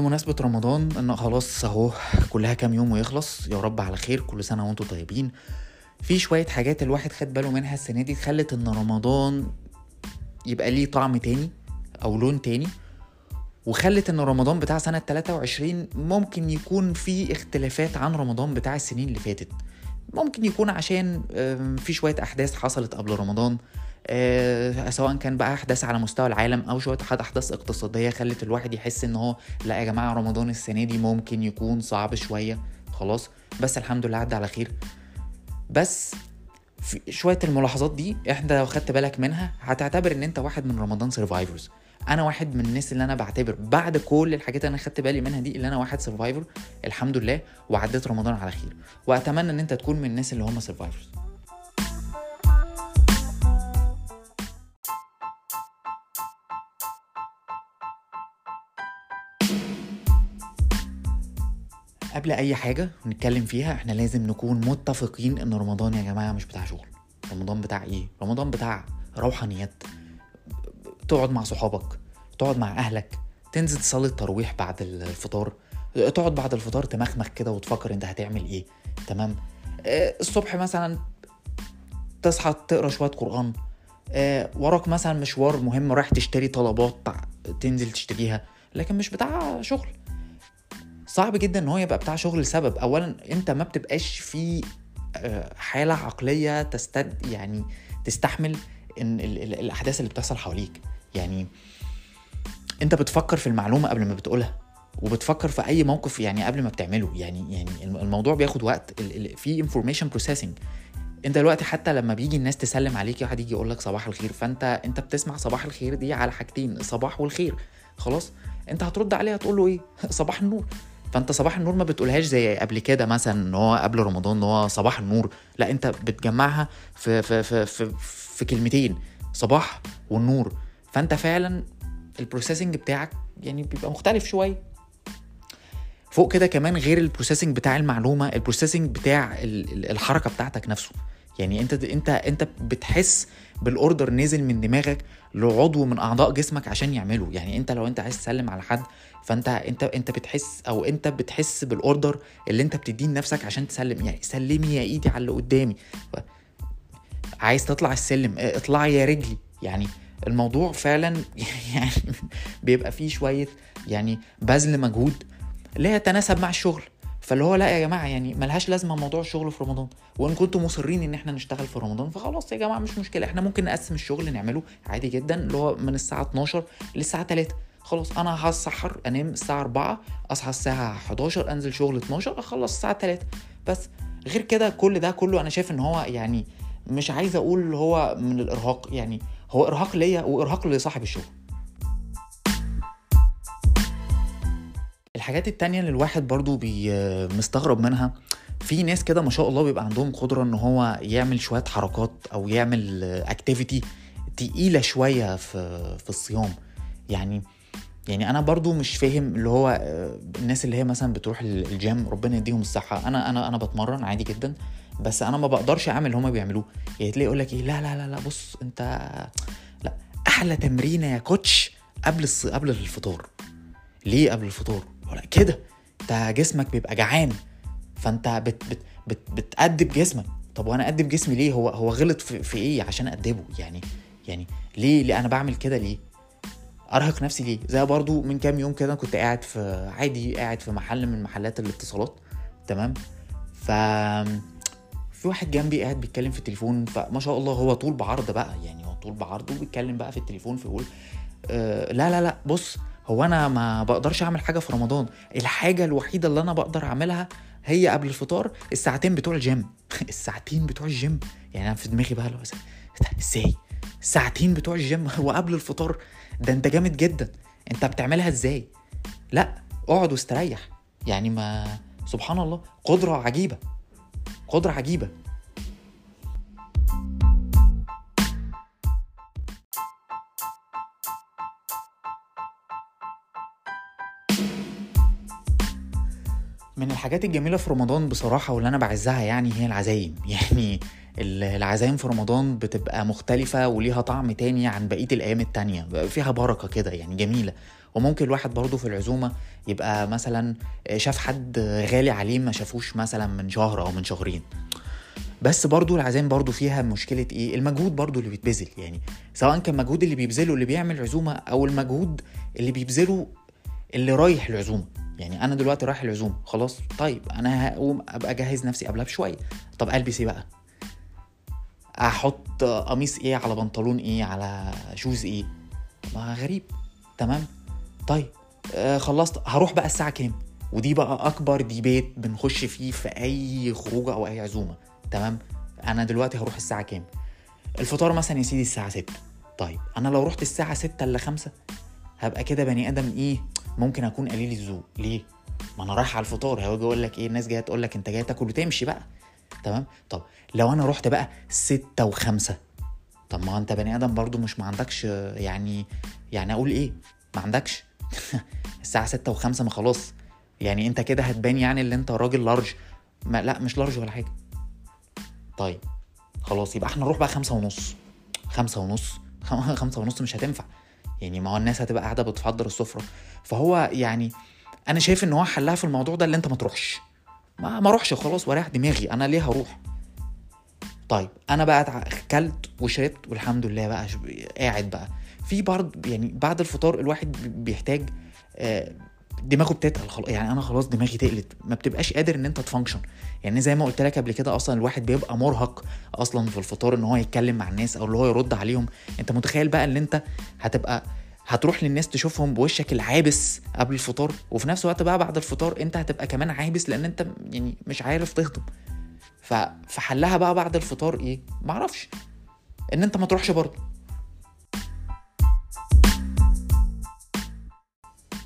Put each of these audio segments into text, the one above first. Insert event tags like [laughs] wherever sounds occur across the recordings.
بمناسبة رمضان إن خلاص أهو كلها كام يوم ويخلص يا رب على خير كل سنة وأنتم طيبين. في شوية حاجات الواحد خد باله منها السنة دي خلت إن رمضان يبقى ليه طعم تاني أو لون تاني وخلت إن رمضان بتاع سنة 23 ممكن يكون فيه اختلافات عن رمضان بتاع السنين اللي فاتت. ممكن يكون عشان في شوية أحداث حصلت قبل رمضان سواء كان بقى أحداث على مستوى العالم أو شوية حد أحداث اقتصادية خلت الواحد يحس إن هو لا يا جماعة رمضان السنة دي ممكن يكون صعب شوية. خلاص. بس الحمد لله عدى على خير. بس في شوية الملاحظات دي انت لو خدت بالك منها هتعتبر إن أنت واحد من رمضان survivors أنا واحد من الناس اللي أنا بعتبر بعد كل الحاجات اللي أنا خدت بالي منها دي اللي أنا واحد survivor الحمد لله وعديت رمضان على خير. وأتمنى إن أنت تكون من الناس اللي هم survivors قبل أي حاجة نتكلم فيها إحنا لازم نكون متفقين إن رمضان يا جماعة مش بتاع شغل. رمضان بتاع إيه؟ رمضان بتاع روحانيات. تقعد مع صحابك تقعد مع أهلك تنزل تصلي التراويح بعد الفطار. تقعد بعد الفطار تمخمخ كده وتفكر أنت هتعمل إيه. تمام؟ آه، الصبح مثلا تصحى تقرأ شوية قرآن. آه، وراك مثلا مشوار مهم رايح تشتري طلبات تنزل تشتريها. لكن مش بتاع شغل. صعب جدا إن هو يبقى بتاع شغل لسبب. اولا انت ما بتبقاش في آه، حالة عقلية تستد يعني تستحمل إن ال- ال- الأحداث اللي بتحصل حواليك. يعني أنت بتفكر في المعلومة قبل ما بتقولها وبتفكر في أي موقف يعني قبل ما بتعمله. يعني يعني الم- الموضوع بياخد وقت. في information processing أنت دلوقتي حتى لما بيجي الناس تسلم عليك واحد يجي يقول لك صباح الخير فأنت أنت بتسمع صباح الخير دي على حاجتين الصباح والخير. خلاص؟ أنت هترد عليه هتقول له إيه؟ [laughs] صباح النور. فانت صباح النور ما بتقولهاش زي قبل كده مثلا إن هو قبل رمضان إن هو صباح النور. لا انت بتجمعها في في في في, في كلمتين صباح والنور. فانت فعلا ال processing بتاعك يعني بيبقى مختلف شوية. فوق كده كمان غير ال processing بتاع المعلومة ال processing بتاع ال- ال- الحركة بتاعتك نفسه. يعني انت انت انت بتحس بال order نزل من دماغك لعضو من اعضاء جسمك عشان يعمله. يعني انت لو انت عايز تسلم على حد فانت انت انت بتحس أو انت بتحس بال order اللي انت بتديه لنفسك عشان تسلم. يعني سلمي يا ايدي على اللي قدامي. عايز تطلع السلم آه، اطلعي يا رجلي. يعني الموضوع فعلا [laughs] يعني بيبقى فيه شوية يعني بذل مجهود. لا يتناسب مع الشغل. فاللي هو لا يا جماعة يعني ملهاش لازمة موضوع الشغل في رمضان. وإن كنتم مصرين إن إحنا نشتغل في رمضان فخلاص يا جماعة مش مشكلة. إحنا ممكن نقسم الشغل نعمله عادي جدا اللي هو من الساعة 12 للساعة 3 خلاص أنا هسحر أنام الساعة 4 أصحى الساعة 11 أنزل شغل 12 أخلص الساعة 3 بس غير كده كل ده كله أنا شايف إن هو يعني مش عايز أقول هو من الإرهاق يعني هو إرهاق ليا وإرهاق لصاحب الشغل. الحاجات التانية اللي الواحد برضو بي مستغرب منها في ناس كده ما شاء الله بيبقى عندهم قدرة إن هو يعمل شوية حركات أو يعمل activity تقيلة شوية في في الصيام. يعني يعني أنا برضو مش فاهم اللي هو آه، الناس اللي هي مثلا بتروح ال- الجيم ربنا يديهم الصحة. أنا أنا أنا بتمرن عادي جدا بس أنا ما بقدرش أعمل اللي هما بيعملوه. يعني تلاقي يقول لك إيه؟ لا لا لا لا بص أنت لا أحلى تمرينة يا coach قبل الص... قبل الفطار. ليه قبل الفطار؟ ولا كده. انت جسمك بيبقى جعان. فانت بت بت بت بتأدب جسمك. طب وأنا أدب جسمي ليه؟ هو هو غلط في, في إيه؟ عشان أدبه. يعني يعني ليه؟ ليه أنا بعمل كده ليه؟ أرهق نفسي ليه؟ زي برضو من كام يوم كده كنت قاعد في عادي قاعد في محل من محلات الاتصالات. تمام؟ ف في واحد جنبي قاعد بيتكلم في التليفون. فما شاء الله هو طول بعرض بقى. يعني هو طول بعرض وبيتكلم بقى في التليفون فيقول آه لا لا لا بص هو أنا ما بقدرش أعمل حاجة في رمضان. الحاجة الوحيدة اللي أنا بقدر أعملها هي قبل الفطار الساعتين بتوع الجيم. [laughs] الساعتين بتوع الجيم. يعني أنا في دماغي بقى لو إزاي؟ الساعتين بتوع الجيم [laughs] وقبل الفطار؟ ده أنت جامد جدا. أنت بتعملها إزاي؟ لأ اقعد واستريح. يعني ما سبحان الله قدرة عجيبة. قدرة عجيبة. من الحاجات الجميلة في رمضان بصراحة واللي أنا بعزها يعني هي العزايم. [laughs] يعني ال- العزايم في رمضان بتبقى مختلفة وليها طعم تاني عن بقية الأيام التانية. فيها بركة كده يعني جميلة. وممكن الواحد برضه في العزومة يبقى مثلا شاف حد غالي عليه ما شافوش مثلا من شهر أو من شهرين. بس برضو العزايم برضو فيها مشكلة إيه؟ المجهود برضو اللي بيتبذل. يعني سواء كان مجهود اللي بيبذله اللي بيعمل عزومة أو المجهود اللي بيبذله اللي رايح العزومة. يعني أنا دلوقتي رايح العزومة خلاص طيب أنا هقوم أبقى أجهز نفسي قبلها بشوية. طب ألبس إيه بقى؟ أحط قميص إيه على بنطلون إيه على شوز إيه؟ ما غريب. تمام؟ طيب آه خلصت. هروح بقى الساعة كام؟ ودي بقى أكبر ديبيت بنخش فيه في أي خروجة أو أي عزومة. تمام؟ أنا دلوقتي هروح الساعة كام؟ الفطار مثلا يا سيدي الساعة 6 طيب أنا لو رحت الساعة 6 إلا 5 هبقى كده بني آدم إيه؟ ممكن أكون قليل الذوق. ليه؟ ما أنا رايح على الفطار هيجي يقول لك إيه؟ الناس جاية تقول لك أنت جاي تاكل وتمشي بقى. تمام؟ طب لو أنا رحت بقى 6 و5 طب ما أنت بني آدم برضو مش ما عندكش يعني يعني أقول إيه؟ ما عندكش؟ [laughs] الساعة 6 و5 ما خلاص. يعني أنت كده هتبان يعني اللي أنت راجل لارج. ما لا مش لارج ولا حاجة. طيب خلاص يبقى إحنا نروح بقى خمسة ونص. خمسة ونص. [laughs] خمسة ونص مش هتنفع. يعني ما هو الناس هتبقى قاعدة بتفضل السفرة. فهو يعني أنا شايف إن هو حلها في الموضوع ده اللي أنت ما تروحش. ما ما اروحش خلاص واريح دماغي. أنا ليه هروح؟ طيب أنا بقى أكلت وشربت والحمد لله بقى قاعد بقى. في برضه يعني بعد الفطار الواحد بيحتاج آه دماغه بتتقل خلاص. يعني أنا خلاص دماغي تقلت. ما بتبقاش قادر إن أنت تفانكشن يعني زي ما قلت لك قبل كده أصلا الواحد بيبقى مرهق أصلا في الفطار إن هو يتكلم مع الناس أو اللي هو يرد عليهم. أنت متخيل بقى إن أنت هتبقى هتروح للناس تشوفهم بوشك العابس قبل الفطار؟ وفي نفس الوقت بقى بعد الفطار أنت هتبقى كمان عابس لأن أنت يعني مش عارف تهضم. فحلها بقى بعد الفطار إيه؟ معرفش. إن أنت ما تروحش برضه.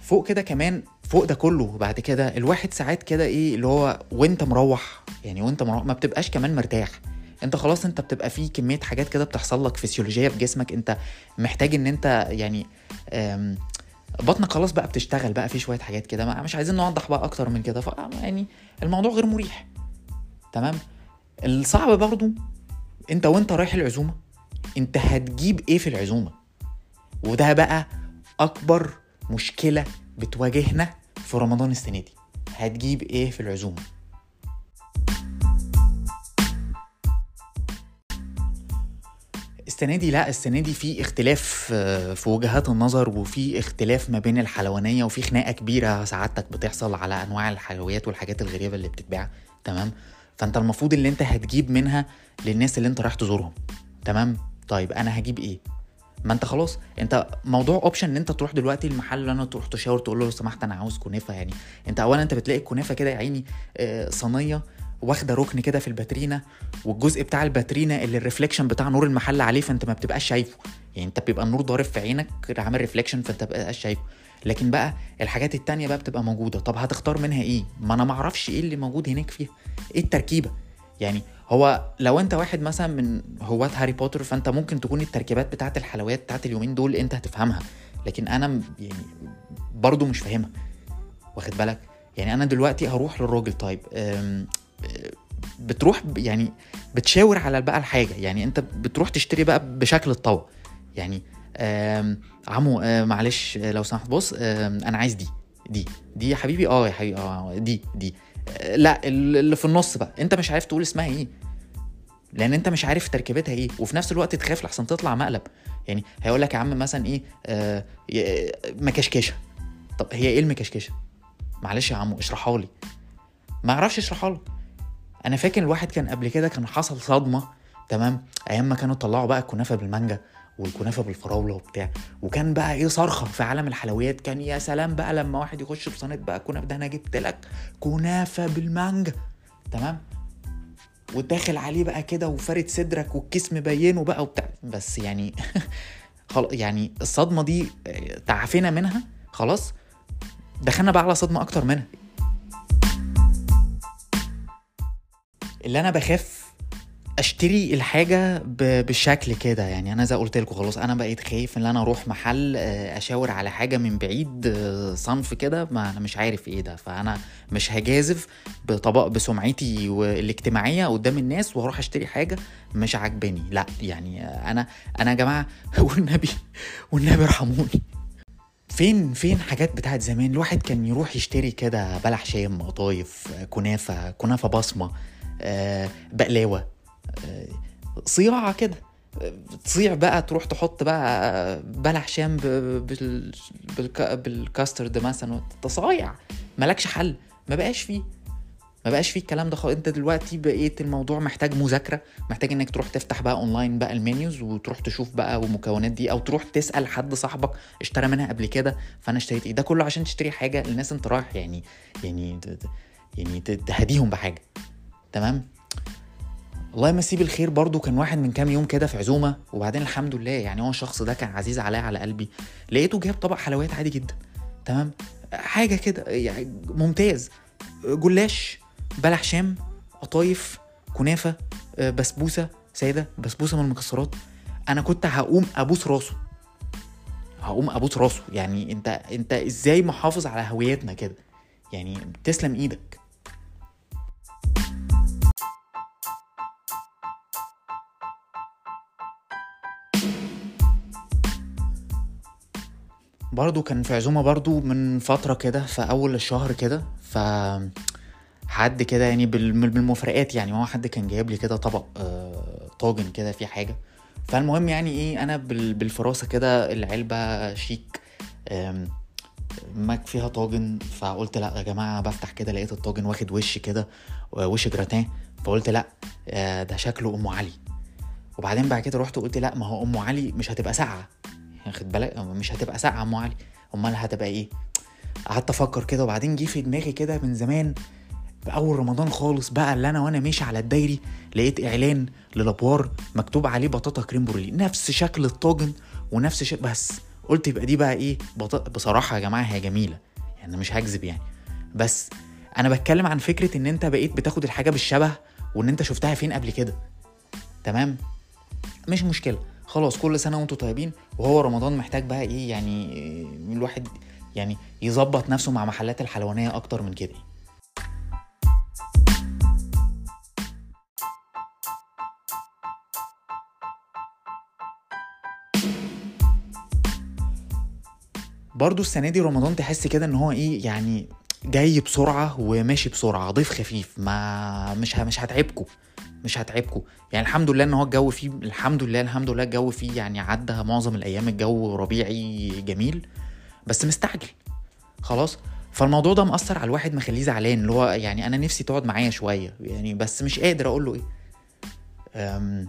فوق كده كمان فوق ده كله بعد كده الواحد ساعات كده إيه اللي هو وأنت مروح يعني وأنت مروح ما بتبقاش كمان مرتاح. أنت خلاص أنت بتبقى في كمية حاجات كده بتحصل لك فسيولوجيه في جسمك أنت محتاج إن أنت يعني بطنك خلاص بقى بتشتغل بقى في شوية حاجات كده مش عايزين نوضح بقى أكتر من كده ف يعني الموضوع غير مريح. تمام؟ الصعب برضو أنت وأنت رايح العزومة أنت هتجيب إيه في العزومة؟ وده بقى أكبر مشكلة بتواجهنا في رمضان السنة دي. هتجيب إيه في العزومة؟ السنة دي لا السنة دي في اختلاف في وجهات النظر وفي اختلاف ما بين الحلوانية وفي خناقة كبيرة سعادتك بتحصل على أنواع الحلويات والحاجات الغريبة اللي بتتباع تمام؟ فأنت المفروض اللي أنت هتجيب منها للناس اللي أنت رايح تزورهم تمام؟ طيب أنا هجيب إيه؟ ما انت خلاص انت موضوع option ان انت تروح دلوقتي المحل اللي أنا تروح تشاور تقول له لو سمحت أنا عاوز كنافة يعني. انت اولا انت بتلاقي الكنافة كده يا عيني صينية واخدة ركن كده في الباترينا والجزء بتاع الباترينا اللي ال reflection بتاع نور المحل عليه فانت ما بتبقاش شايفه. يعني انت بيبقى النور ضارب في عينك عامل reflection فانت بتبقاش شايفه. لكن بقى الحاجات التانية بقى بتبقى موجودة. طب هتختار منها إيه؟ ما أنا ما أعرفش إيه اللي موجود هناك فيها. إيه التركيبة؟ يعني هو لو انت واحد مثلا من هواة هاري بوتر فانت ممكن تكون التركيبات بتاعت الحلويات بتاعت اليومين دول انت هتفهمها. لكن أنا يعني برضو مش فاهمها. واخد بالك؟ يعني أنا دلوقتي هروح للراجل طيب بتروح يعني بتشاور على بقى الحاجة. يعني انت بتروح تشتري بقى بشكل الطوع يعني عمو معلش لو سمحت بص أنا عايز دي دي دي يا حبيبي آه يا حبيبي آه دي دي. لا اللي في النص بقى. انت مش عارف تقول اسمها إيه. لأن انت مش عارف تركيبتها إيه وفي نفس الوقت تخاف لحسن تطلع مقلب. يعني هيقول لك يا عم مثلا إيه آه مكشكشة. طب هي إيه المكشكشة؟ معلش يا عمو اشرحها لي. ما أعرفش اشرحها لك أنا فاكر الواحد كان قبل كده كان حصل صدمة تمام؟ أيام ما كانوا طلعوا بقى الكنافة بالمانجا والكنافة بالفراولة وبتاع. وكان بقى إيه صرخة في عالم الحلويات كان يا سلام بقى لما واحد يخش بصينيه بقى كنافة ده أنا جبت لك كنافة بالمانجا تمام؟ وداخل عليه بقى كده وفارد صدرك والكيس مبينه بقى وبتاع. بس يعني [laughs] يعني الصدمة دي تعافينا منها خلاص. دخلنا بقى على صدمة أكتر منها. اللي أنا بخاف أشتري الحاجة بالشكل كده يعني. أنا زي قلت لكم خلاص أنا بقيت خايف إن أنا أروح محل أشاور على حاجة من بعيد صنف كده ما أنا مش عارف إيه ده. فأنا مش هجازف بطبق بسمعتي الاجتماعيه قدام الناس وأروح أشتري حاجة مش عاجباني. لأ يعني أنا أنا يا جماعة [laughs] والنبي والنبي ارحموني. فين فين حاجات بتاعت زمان؟ الواحد كان يروح يشتري كده بلح شام قطايف كنافة كنافة بصمة آه، بقلاوة. آه، صياعه كده. تصيع بقى تروح تحط بقى بلح شام بالكاسترد مثلا تصايع. مالكش حل. ما بقاش فيه. ما بقاش فيه الكلام ده خالص انت دلوقتي بقيت الموضوع محتاج مذاكرة. محتاج انك تروح تفتح بقى اونلاين بقى المنيوز وتروح تشوف بقى المكونات دي أو تروح تسأل حد صاحبك اشترى منها قبل كده فأنا اشتريت إيه. ده كله عشان تشتري حاجة للناس انت رايح يعني يعني يعني تهديهم بحاجة. تمام؟ الله يمسيه بالخير برضو كان واحد من كام يوم كده في عزومة وبعدين الحمد لله يعني هو الشخص ده كان عزيز عليا على قلبي. لقيته جاب طبق حلويات عادي جدا تمام؟ حاجة كده يعني ممتاز. جلاش بلح شام قطايف كنافة آه، بسبوسة سادة بسبوسة من المكسرات. أنا كنت هقوم أبوس راسه. هقوم أبوس راسه. يعني أنت أنت إزاي محافظ على هويتنا كده؟ يعني تسلم إيدك. برضو كان في عزومة برضو من فترة كده في أول الشهر كده ف حد كده يعني بال- بالمفرقات يعني هو حد كان جايب لي كده طبق آه، طاجن كده فيه حاجة. فالمهم يعني إيه أنا بال- بالفراسة كده العلبة شيك ماك فيها طاجن فقلت لأ يا جماعة بفتح كده لقيت الطاجن واخد وش كده وش جراتان فقلت لأ آه، ده شكله أم علي. وبعدين بعد كده رحت قلت لأ ما هو أم علي مش هتبقى ساقعة. يعني خد بالك مش هتبقى ساقعة أم علي. أمال هتبقى إيه؟ قعدت أفكر كده وبعدين جه في دماغي كده من زمان بأول رمضان خالص بقى اللي أنا وأنا ماشي على الدايري لقيت إعلان للأبوار مكتوب عليه بطاطا كريم بوريلي. نفس شكل الطاجن ونفس شكل بس قلت يبقى دي بقى إيه؟ بط... بصراحة يا جماعة هي جميلة. يعني مش هكذب يعني. بس أنا بتكلم عن فكرة إن أنت بقيت بتاخد الحاجة بالشبه وإن أنت شفتها فين قبل كده. تمام؟ مش مشكلة. خلاص كل سنة وأنتم طيبين. وهو رمضان محتاج بقى إيه يعني إيه، الواحد يعني يظبط نفسه مع محلات الحلوانية أكتر من كده. برضو السنة دي رمضان تحس كده إن هو إيه يعني جاي بسرعة وماشي بسرعة ضيف خفيف ما مش مش هتعبكم مش هتعبكم يعني الحمد لله إن هو الجو فيه الحمد لله الحمد لله الجو فيه يعني عدى معظم الأيام الجو ربيعي جميل بس مستعجل. خلاص؟ فالموضوع ده مأثر على الواحد مخليه زعلان اللي هو يعني أنا نفسي تقعد معايا شوية يعني بس مش قادر أقول له إيه.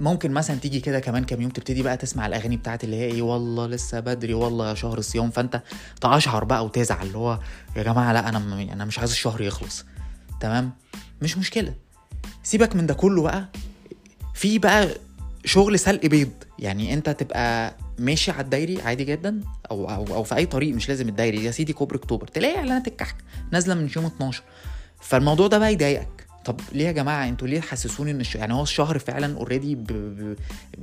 ممكن مثلا تيجي كده كمان كام يوم تبتدي بقى تسمع الأغاني بتاعت اللي هي إيه والله لسه بدري والله يا شهر الصيام. فأنت تقشعر بقى وتزعل اللي هو يا جماعة لا أنا أنا مش عايز الشهر يخلص. تمام؟ مش مشكلة. سيبك من ده كله بقى. في بقى شغل سلق بيض. يعني انت تبقى ماشي على الدايري عادي جدا أو أو, أو في أي طريق مش لازم الدايري. يا سيدي كوبري أكتوبر. تلاقي إعلانات الكحك نازلة من يوم 12 فالموضوع ده بقى يضايقك. طب ليه يا جماعة؟ أنتوا ليه حسسوني إن الش... يعني هو الشهر فعلا already ب... ب...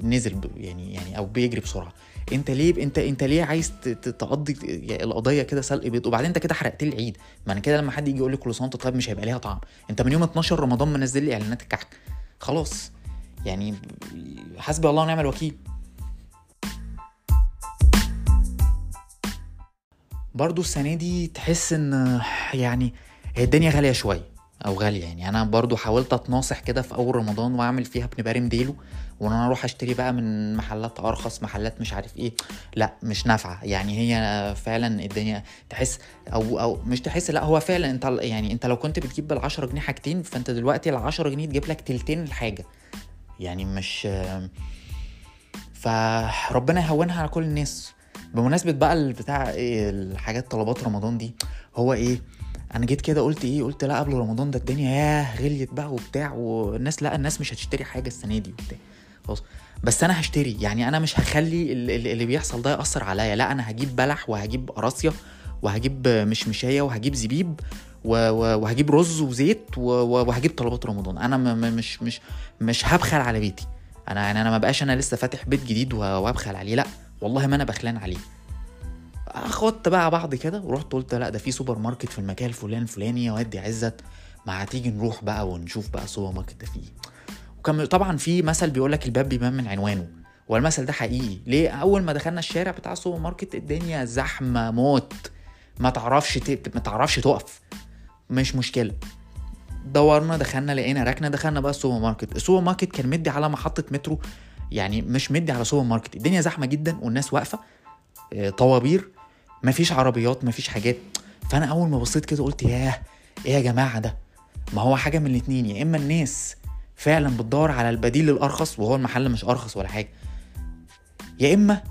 نزل ب... يعني يعني أو بيجري بسرعة. انت ليه انت انت ليه عايز تقضي القضية كده سلق بيض وبعدين انت كده حرقت لي العيد. ما أنا كده لما حد يجي يقول لي وانت طيب مش هيبقى ليها طعم. انت من يوم 12 رمضان منزل لي اعلانات الكحك. خلاص. يعني حسبي الله ونعم الوكيل. برضو السنة دي تحس ان يعني هي الدنيا غالية شوية. أو غالية يعني. أنا برضو حاولت أتناصح كده في أول رمضان وأعمل فيها ابن بارم ديلو وإن أنا أروح أشتري بقى من محلات أرخص محلات مش عارف إيه. لأ مش نافعة. يعني هي فعلا الدنيا تحس أو أو مش تحس لأ هو فعلا أنت يعني أنت لو كنت بتجيب بال10 جنيه حاجتين فأنت دلوقتي ال10 جنيه تجيب لك تلتين الحاجة يعني مش فربنا يهونها على كل الناس. بمناسبة بقى البتاع إيه الحاجات طلبات رمضان دي هو إيه؟ أنا جيت كده قلت إيه قلت لأ قبل رمضان ده الدنيا ياه غليت بقى وبتاع والناس لأ الناس مش هتشتري حاجة السنة دي وبتاع. خلاص. بس أنا هشتري يعني أنا مش هخلي ال- ال- اللي بيحصل ده يأثر عليا لأ أنا هجيب بلح وهجيب قراصية وهجيب مشمشية وهجيب زبيب وهجيب رز وزيت وهجيب طلبات رمضان. أنا مش مش مش هبخل على بيتي. أنا يعني أنا ما بقاش أنا لسه فاتح بيت جديد وأبخل عليه لأ والله ما أنا بخلان عليه. اخدت بقى بعضي كده ورحت قلت لأ ده في سوبر ماركت في المكان الفلاني الفلاني يا واد عزت. ما هتيجي نروح بقى ونشوف بقى السوبر ماركت ده فيه. وكان طبعا في مثل بيقول لك الباب بيبان من عنوانه. والمثل ده حقيقي؟ ليه؟ أول ما دخلنا الشارع بتاع السوبر ماركت الدنيا زحمة موت. ما تعرفش ت... ما تعرفش تقف. مش مشكلة. دورنا دخلنا لقينا ركنة دخلنا بقى السوبر ماركت. السوبر ماركت كان مدي على محطة مترو يعني مش مدي على سوبر ماركت. الدنيا زحمة جدا والناس واقفة. آه، طوابير. مفيش عربيات مفيش حاجات. فأنا أول ما بصيت كده قلت ياه إيه يا جماعة ده؟ ما هو حاجة من الاتنين يا إما الناس فعلا بتدور على البديل الأرخص وهو المحل مش أرخص ولا حاجة يا إما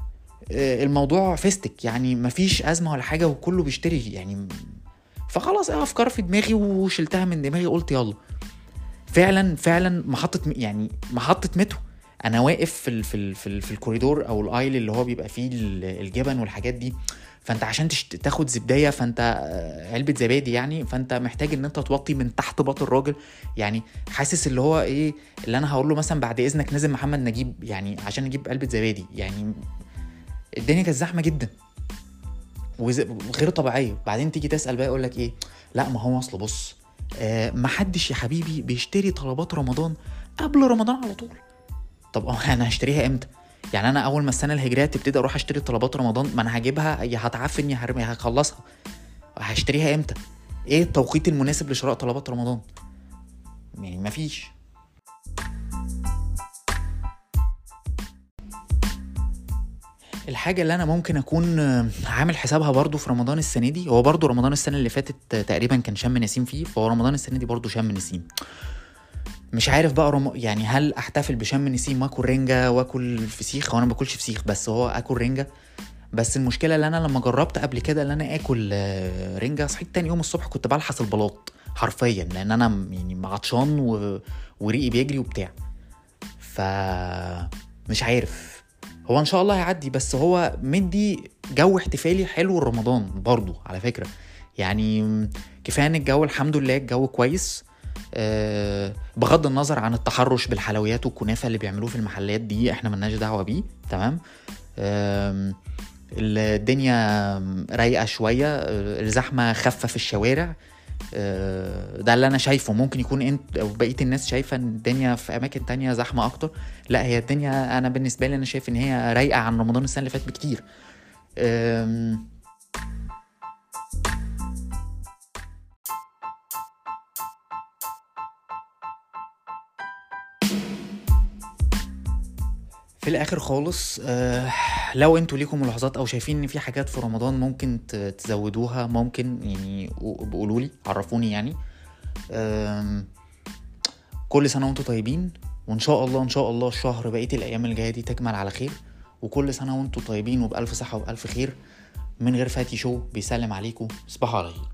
آه، الموضوع فيستك يعني مفيش أزمة ولا حاجة وكله بيشتري يعني فخلاص إيه أفكار في دماغي وشلتها من دماغي قلت يلا. فعلا فعلا محطه يعني محطه مترو أنا واقف في ال في ال في, في الكوريدور أو الأيل اللي هو بيبقى فيه ال- الجبن والحاجات دي. فانت عشان تشت... تاخد زبديه فانت آه، علبة زبادي يعني فانت محتاج ان انت توطي من تحت باط الراجل. يعني حاسس اللي هو إيه اللي أنا هقول له مثلا بعد اذنك نازل محمد نجيب يعني عشان نجيب علبة زبادي. يعني الدنيا كانت زحمة جدا. وغير طبيعية. بعدين تيجي تسأل بقى يقول لك إيه لا ما هو اصل بص آه محدش يا حبيبي بيشتري طلبات رمضان قبل رمضان على طول. طب أنا هشتريها إمتى؟ يعني أنا أول ما السنة الهجرية تبتدي أروح أشتري طلبات رمضان ما أنا هجيبها يا هتعفن يا هرمي هخلصها. هشتريها إمتى؟ إيه التوقيت المناسب لشراء طلبات رمضان؟ يعني مفيش الحاجة اللي أنا ممكن أكون عامل حسابها برضو في رمضان السنة دي هو برضو رمضان السنة اللي فاتت تقريبا كان شم نسيم فيه فهو رمضان السنة دي برضو شم نسيم. مش عارف بقى رم... يعني هل أحتفل بشم نسيم وآكل رنجة وآكل فسيخ؟ هو أنا باكلش فسيخ بس هو آكل رنجة. بس المشكلة اللي أنا لما جربت قبل كده إن أنا آكل آه، رنجة صحيت تاني يوم الصبح كنت بلحس البلاط حرفيا لأن أنا يعني عطشان و... وريقي بيجري وبتاع. ف مش عارف. هو إن شاء الله هيعدي بس هو مدي جو احتفالي حلو رمضان برضو على فكرة. يعني كفاية إن الجو الحمد لله الجو كويس. بغض النظر عن التحرش بالحلويات والكنافة اللي بيعملوه في المحلات دي إحنا ملناش دعوة بيه تمام؟ الدنيا رايقة شوية آه، الزحمة خفة في الشوارع. آه، ده اللي أنا شايفه. ممكن يكون أنت أو بقية الناس شايفة إن الدنيا في أماكن تانية زحمة أكتر. لا هي الدنيا أنا بالنسبة لي أنا شايف إن هي رايقة عن رمضان السنة اللي فاتت بكتير. في الآخر خالص آه لو أنتوا ليكم ملاحظات أو شايفين إن في حاجات في رمضان ممكن تزودوها ممكن يعني قولوا لي عرفوني يعني. آم، كل سنة وانتوا طيبين وإن شاء الله إن شاء الله الشهر بقية الأيام الجاية دي تكمل على خير. وكل سنة وانتوا طيبين وبألف صحة وبألف خير. من غير فاتي شو بيسلم عليكم. صباح خير.